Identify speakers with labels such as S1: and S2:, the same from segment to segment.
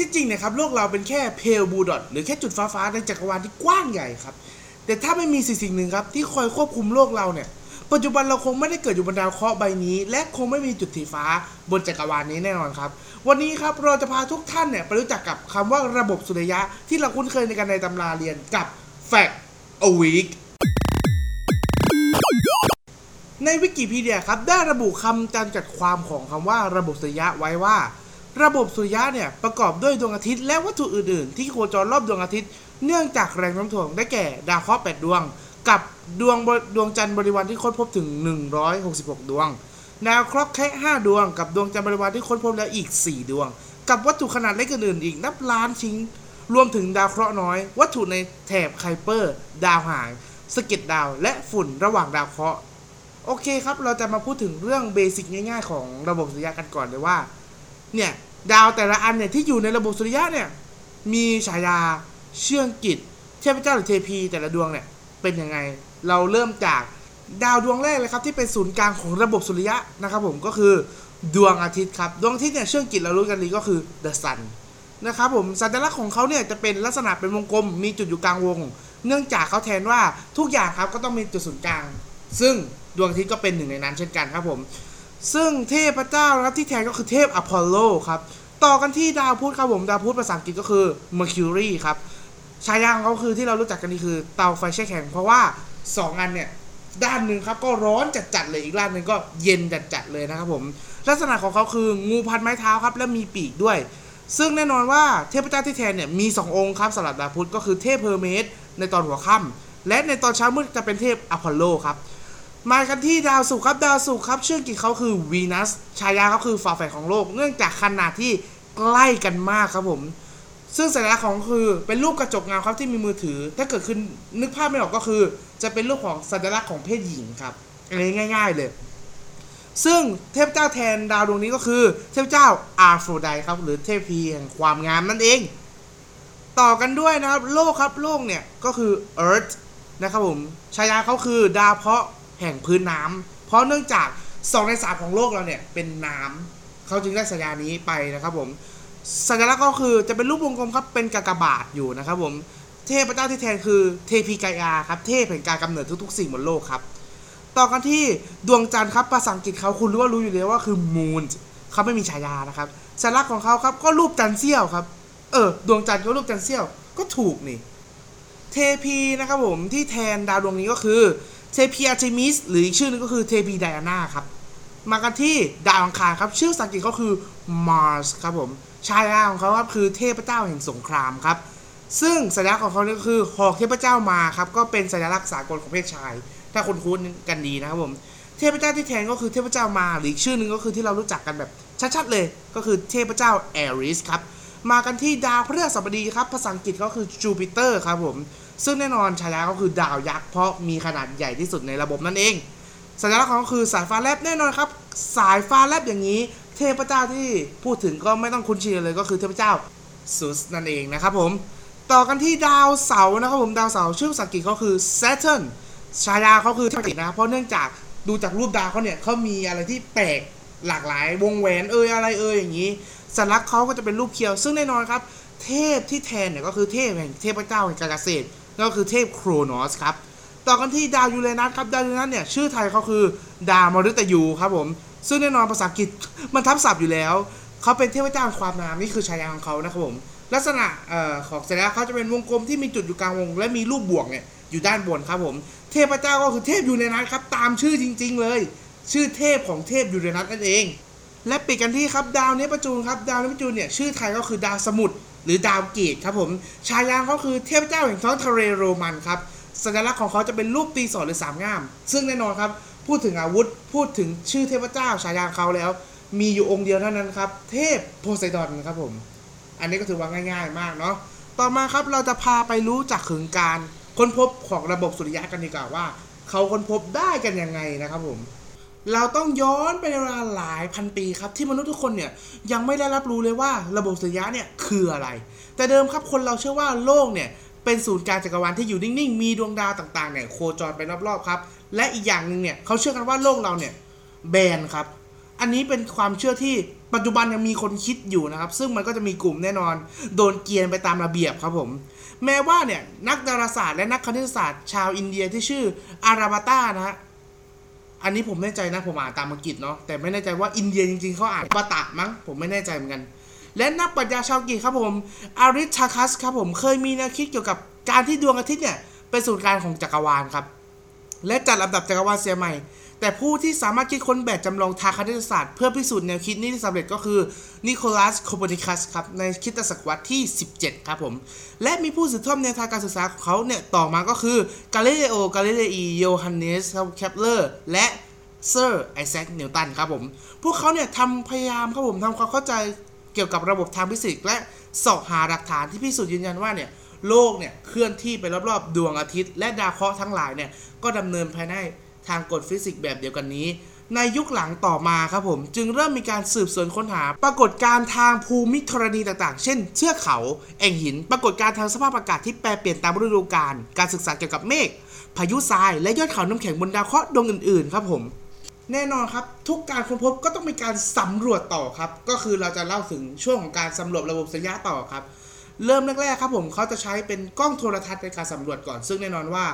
S1: ที่จริงเนี่ยครับโลกเราเป็นแค่เพลบูดอทหรือแค่จุดฟ้าๆในจักรวาลที่กว้างใหญ่ครับ แต่ถ้าไม่มีสิ่งสิ่งหนึ่งครับที่คอยควบคุมโลกเราเนี่ย ปัจจุบันเราคงไม่ได้เกิดอยู่บนดาวเคราะห์ใบนี้ และคงไม่มีจุดสีฟ้าบนจักรวาลนี้แน่นอนครับ วันนี้ครับเราจะพาทุกท่านเนี่ยไปรู้จักกับคำว่าระบบสุริยะที่เราคุ้นเคยในการในตำราเรียนกับ Fact a Week ในวิกิพีเดียครับได้ระบุคำจำกัดความของคำว่าระบบสุริยะไว้ว่า ระบบสุริยะเนี่ยประกอบด้วยดวงอาทิตย์และวัตถุอื่นๆ ที่โคจรรอบดวงอาทิตย์ เนื่องจากแรงโน้มถ่วงได้แก่ดาวเคราะห์8ดวง กับดวงดวงจันทร์บริวารที่ค้นพบถึง 166 ดวง ดาวเคราะห์แค่ 5 ดวง กับดวงจันทร์บริวารที่ค้นพบแล้วอีก 4 ดวง กับวัตถุขนาดเล็กอื่นๆอีกนับล้านชิ้นรวมถึงดาวเคราะห์น้อย วัตถุในแถบไคเปอร์ ดาวหางสก็ดดาว และฝุ่นระหว่างดาวเคราะห์โอเคครับ เราจะมาพูดถึงเรื่องเบสิกง่ายๆ ของระบบสุริยะกันก่อนเลยว่า เนี่ยดาวแต่ละอันเนี่ยที่อยู่ในระบบสุริยะเนี่ยมีฉายาเชื่องกิจเทพเจ้าหรือเทพีแต่ละดวงเนี่ยเป็นยังไง เราเริ่มจากดาวดวงแรกเลยครับที่เป็นศูนย์กลางของระบบสุริยะนะครับผมก็คือดวงอาทิตย์ครับดวงอาทิตย์เนี่ยเชื่องกิจเรารู้กันดีก็คือ the sun นะครับผมสัญลักษณ์ของเขาเนี่ยจะเป็นลักษณะเป็นวงกลม มีจุดอยู่กลางวง เนื่องจากเขาแทนว่าทุกอย่างครับก็ต้องมีจุดศูนย์กลาง ซึ่งดวงอาทิตย์ก็เป็นหนึ่งในนั้นเช่นกันครับผม ซึ่งเทพเจ้านะครับที่แทนก็คือเทพอพอลโลครับต่อกันที่ดาวพุธครับผมดาวพุธภาษาอังกฤษก็คือ Mercury ครับฉายาของเขาคือที่เรารู้จักกันนี่คือเตาไฟแช่แข็ง เพราะว่า 2 อันเนี่ย ด้านหนึ่งครับก็ร้อนจัดๆเลยอีกด้านหนึ่งก็เย็นจัดๆเลยนะครับผม ลักษณะของเขาคืองูพันไม้เท้าครับและมีปีกด้วย ซึ่งแน่นอนว่าเทพเจ้าที่แทนเนี่ยมี 2 องค์ครับสำหรับดาวพุธก็คือเทพเฮอร์เมสในตอนหัวค่ำและในตอนเช้ามืดจะเป็นเทพอพอลโลครับ มากันที่ดาวศุกร์ครับดาวศุกร์ครับ ชื่อกิจเขาคือวีนัสฉายาเขาคือฝาแฝดของโลก เนื่องจากขนาดที่ใกล้กันมากครับผม ซึ่งสัญลักษณ์ของคือเป็นรูปกระจกเงาครับที่มีมือถือ ถ้าเกิดขึ้นนึกภาพไม่ออกก็คือ จะเป็นรูปของสัญลักษณ์ของเพศหญิงครับอันนี้ง่าย ๆ เลย ซึ่งเทพเจ้าแทนดาวดวงนี้ก็คือ เทพเจ้าอาร์โฟไดครับ หรือเทพีแห่งความงามนั่นเอง ต่อกันด้วยนะครับ โลกครับโลกเนี่ยก็คือ Earth นะครับผมฉายาเขาคือดาวเพาะ แห่งพื้นน้ำเพราะเนื่องจาก2ใน3ของโลกเราเนี่ยเป็นน้ำเขาจึงได้สัญญานี้ไปนะครับผมสัญลักษณ์ก็คือจะเป็นรูปวงกลมครับเป็นกากบาทอยู่นะครับผมเทพเจ้าที่แทนคือเทพีกายาครับเทพแห่งการกำเนิดทุกๆ สิ่งบนโลกครับต่อกันที่ดวงจันทร์ครับภาษาอังกฤษเขาคุณรู้ว่ารู้อยู่แล้วว่าคือ moon เขาไม่มีฉายานะครับสัญลักษณ์ของเขาครับก็รูปจันทร์เสี้ยวครับ เออ ดวงจันทร์ก็รูปจันทร์เสี้ยวก็ถูกนี่ เทพีนะครับผมที่แทนดาวดวงนี้ก็คือ เทพีอาร์เทมิสหรืออีกชื่อนึงก็คือเทพีไดอาน่าครับ มากันที่ดาวอังคารครับ ชื่อภาษาอังกฤษก็คือ Mars ครับผมฉายาของเขาครับคือเทพเจ้าแห่งสงครามครับ ซึ่งสัญลักษณ์ของเขาเนี่ยก็คือหอกเทพเจ้ามาร์สครับ ก็เป็นสัญลักษณ์สากลของเพศชาย ถ้าคนคุ้นกันดีนะครับผม เทพเจ้าที่แทนก็คือเทพเจ้ามาร์สหรืออีกชื่อหนึ่งก็คือที่เรารู้จักกันแบบชัดๆเลย ก็คือเทพเจ้าแอรีสครับ มากันที่ดาวพฤหัสบดีครับ ภาษาอังกฤษก็คือจูปิเตอร์ครับผม ซึ่งแน่นอนฉายาก็คือดาวยักษ์เพราะมีขนาดใหญ่ที่สุดในระบบนั่นเอง สัญลักษณ์ของเขาคือสายฟ้าแลบแน่นอนครับ สายฟ้าแลบอย่างนี้ เทพเจ้าที่พูดถึงก็ไม่ต้องคุ้นชินเลยก็คือเทพเจ้าซูสนั่นเองนะครับผมต่อกันที่ดาวเสาร์นะครับผมดาวเสาร์ชื่อภาษาอังกฤษเขาคือ Saturn ฉายาเขาคือเทพกิจนะเพราะเนื่องจากดูจากรูปดาวเขาเนี่ยเขามีอะไรที่แปลกหลากหลายวงแหวนเอยอะไรเอยอย่างนี้สัญลักษณ์เขาก็จะเป็นรูปเคียว ซึ่งแน่นอนครับ เทพที่แทนเนี่ยก็คือเทพแห่งเทพเจ้าแห่งการเกษตร ก็คือเทพโครโนสครับ ต่อกันที่ดาวยูเรนัสครับ ดาวยูเรนัสเนี่ยชื่อไทยเขาคือดาวมฤตยูครับผม ซึ่งแน่นอนภาษาอังกฤษมันทับศัพท์อยู่แล้ว เขาเป็นเทพเจ้าแห่งความงามนี่คือฉายาของเขานะครับผม ลักษณะออของสัญลักษณ์เขาจะเป็นวงกลมที่มีจุดอยู่กลางวง และมีรูปบวกเนี่ยอยู่ด้านบนครับผม เทพเจ้าก็คือเทพยูเรนัสครับตามชื่อจริง ๆ เลย ชื่อเทพของเทพยูเรนัสนั่นเอง และปิดกันที่ครับดาวเนปจูนครับดาวเนปจูนเนี่ยชื่อไทยก็คือดาวสมุทร หรือดาวเกตุครับผมฉายาเขาคือเทพเจ้าแห่งท้องทะเลโรมันครับสัญลักษณ์ของเขาจะเป็นรูปตรีศูลหรือสามง่าม ซึ่งแน่นอนครับพูดถึงอาวุธพูดถึงชื่อเทพเจ้าฉายาเขาแล้ว มีอยู่องค์เดียวเท่านั้นครับ เทพโพไซดอนครับผม อันนี้ก็ถือว่าง่าย ๆ มากเนาะต่อมาครับเราจะพาไปรู้จักถึงการค้นพบของระบบสุริยะกันดีกว่าว่า เขาค้นพบได้กันยังไงนะครับผม เราต้องย้อนไปในเวลาหลายพันปีครับ ที่มนุษย์ทุกคนเนี่ยยังไม่ได้รับรู้เลยว่าระบบสุริยะเนี่ยคืออะไร แต่เดิมครับคนเราเชื่อว่าโลกเนี่ยเป็นศูนย์กลางจักรวาลที่อยู่นิ่งๆ มีดวงดาวต่างๆเนี่ยโคจรไปรอบๆครับ และอีกอย่างหนึ่งเนี่ยเขาเชื่อกันว่าโลกเราเนี่ยแบนครับ อันนี้เป็นความเชื่อที่ปัจจุบันยังมีคนคิดอยู่นะครับ ซึ่งมันก็จะมีกลุ่มแน่นอน โดนเกียนไปตามระเบียบครับผม แม้ว่าเนี่ยนักดาราศาสตร์และนักคณิตศาสตร์ชาวอินเดียที่ชื่ออาราบาตานะฮะ อันนี้ผมแน่ใจนะผมอ่านตามอังกฤษเนาะแต่ไม่แน่ใจว่าอินเดียจริงๆเขาอ่านปาตะมั้งผมไม่แน่ใจเหมือนกัน และนักปรัชญาชาวกรีกครับผมอาริชาคัสครับผมเคยมีแนวคิดเกี่ยวกับการที่ดวงอาทิตย์เนี่ยเป็นศูนย์กลางของจักรวาลครับ และจัดลำดับจักรวาลเสียใหม่ แต่ผู้ที่สามารถคิดค้นแบบจำลองทางคณิตศาสตร์เพื่อพิสูจน์แนวคิดนี้ได้สำเร็จก็คือนิโคลัสโคเปอร์นิคัสครับในคริสต์ศตวรรษที่ 17 ครับผม และมีผู้สืบทอดแนวทางการศึกษาของเขาเนี่ยต่อมาก็คือกาลิเลโอกาลิเลอีโยฮันเนสเคปเลอร์และเซอร์ไอแซคนิวตันครับผม พวกเขาเนี่ยทำพยายามครับผมทำความเข้าใจเกี่ยวกับระบบทางฟิสิกส์และเสาะหาหลักฐานที่พิสูจน์ยืนยันว่าเนี่ยโลกเนี่ยเคลื่อนที่ไปรอบๆ ดวงอาทิตย์ และดาวเคราะห์ทั้งหลายเนี่ยก็ดำเนินภายใน ทางกฎฟิสิกส์แบบเดียวกันนี้ ในยุคหลังต่อมาครับผม จึงเริ่มมีการสืบสวนค้นหา ปรากฏการณ์ทางภูมิธรณีต่างๆ เช่นเทือกเขา แอ่งหิน ปรากฏการณ์ทางสภาพอากาศที่แปรเปลี่ยนตามฤดูกาลการศึกษาเกี่ยวกับเมฆพายุทราย และยอดเขาน้ำแข็งบนดาวเคราะห์ดวงอื่นๆ ครับผมแน่นอนครับ ทุกการค้นพบก็ต้องมีการสำรวจต่อครับ ก็คือเราจะเล่าถึงช่วงของการสำรวจระบบสัญญาต่อครับ เริ่มแรกๆครับผมเขาจะใช้เป็นกล้องโทรทัศน์ในการสำรวจก่อน ซึ่งแน่นอนว่า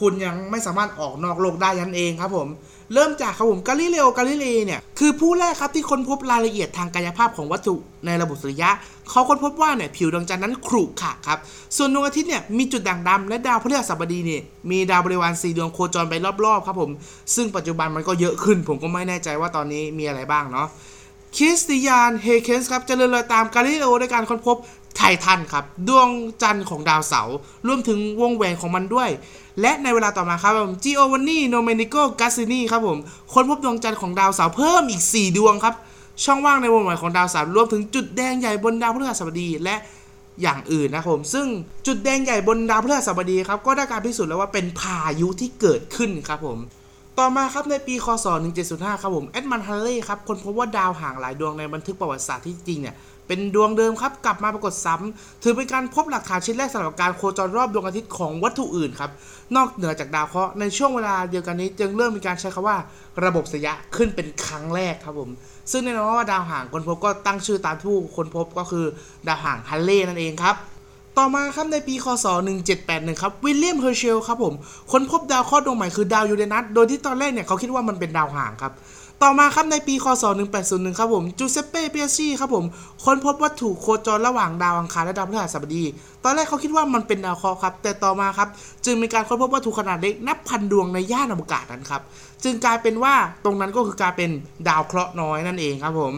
S1: คุณยังไม่สามารถออกนอกโลกได้ยันเองครับผมเริ่มจากครับผมกาลิเลโอกาลิเลเนี่ยคือผู้แรกครับที่ค้นพบรายละเอียดทางกายภาพของวัตถุในระบบสุริยะเขาค้นพบว่าเนี่ยผิวดวงจันทร์นั้นขรุขระครับ ส่วนดวงอาทิตย์เนี่ยมีจุดด่างดำและดาวพฤหัสบดีเนี่ยมีดาวบริวารสี่ดวงโคจรไปรอบๆครับผมซึ่งปัจจุบันมันก็เยอะขึ้น ผมก็ไม่แน่ใจว่าตอนนี้มีอะไรบ้างเนาะคริสติยานเฮยเคินส์ครับเจริญรอยตามกาลิเลโอในการค้นพบ ไททันครับ ดวงจันทร์ของดาวเสาร์รวมถึงวงแหวนของมันด้วย และในเวลาต่อมาครับผมจิโอวานนี่โดเมนิโกกัสซินีครับผมค้นพบดวงจันทร์ของดาวเสาร์เพิ่มอีก 4 ดวงครับ ช่องว่างในวงแหวนของดาวเสาร์รวมถึงจุดแดงใหญ่บนดาวพฤหัสบดีและอย่างอื่นนะครับผมซึ่งจุดแดงใหญ่บนดาวพฤหัสบดีครับก็ได้การพิสูจน์แล้วว่าเป็นพายุที่เกิดขึ้นครับผม ต่อมาครับในปีคศ 1705 ครับผมแอดมันฮันเล่ครับคนพบว่าดาวห่างหลายดวงในบันทึกประวัติศาสตร์ที่จริงเนี่ยเป็นดวงเดิมครับกลับมาปรากฏซ้ำถือเป็นการพบหลักฐานชิ้นแรกสำหรับการโคจรรอบดวงอาทิตย์ของวัตถุอื่นครับนอกเหนือจากดาวเคราะห์ในช่วงเวลาเดียวกันนี้ จึงเริ่มมีการใช้คำว่าระบบสยะขึ้นเป็นครั้งแรกครับผมซึ่งแน่นอนว่าดาวห่างคนพบก็ตั้งชื่อตามผู้คนพบก็คือดาวห่างฮันเล่นั่นเองครับ ต่อมาครับในปีคศ 1781 ครับวิลเลียมเฮอร์เชลครับผมค้นพบดาวเคราะห์ดวงใหม่คือดาวยูเรนัสโดยที่ตอนแรกเนี่ยเขาคิดว่ามันเป็นดาวหางครับต่อมาครับในปีคศ 1801 ครับผมจูเซปเป้เปียซี่ครับผมค้นพบวัตถุโคจรระหว่างดาวอังคารและดาวพฤหัสบดี ตอนแรกเขาคิดว่ามันเป็นดาวเคราะห์ครับ แต่ต่อมาครับจึงมีการค้นพบวัตถุขนาดเล็กนับพันดวงในย่านอวกาศนั้นครับ จึงกลายเป็นว่าตรงนั้นก็คือกลายเป็นดาวเคราะห์น้อยนั่นเองครับผม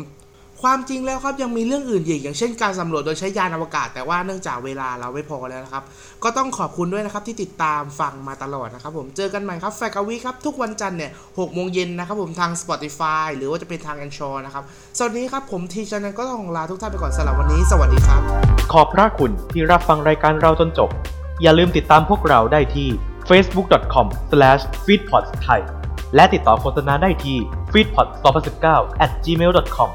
S1: ความจริงแล้วครับยังมีเรื่องอื่นอีกอย่างเช่นการสำรวจโดยใช้ยานอวกาศ แต่ว่าเนื่องจากเวลาเราไม่พอแล้วนะครับ ก็ต้องขอบคุณด้วยนะครับที่ติดตามฟังมาตลอดนะครับผมเจอกันใหม่ครับแฟกาวีครับ ทุกวันจันทร์เนี่ยหกโมงเย็นนะครับผมทาง Spotify หรือว่าจะเป็นทาง a n c h o r นะครับสวัสดีครับผมทีชันนก็ต้องลาทุกท่านไปก่อนสำหรับวันนี้ สวัสดีครับ
S2: ขอบพระคุณที่รับฟังรายการเราจนจบ อย่าลืมติดตามพวกเราได้ที่ facebook.com/feedpods ไทยและติดต่อโฆษณาได้ที่ feedpods2019 at gmail.com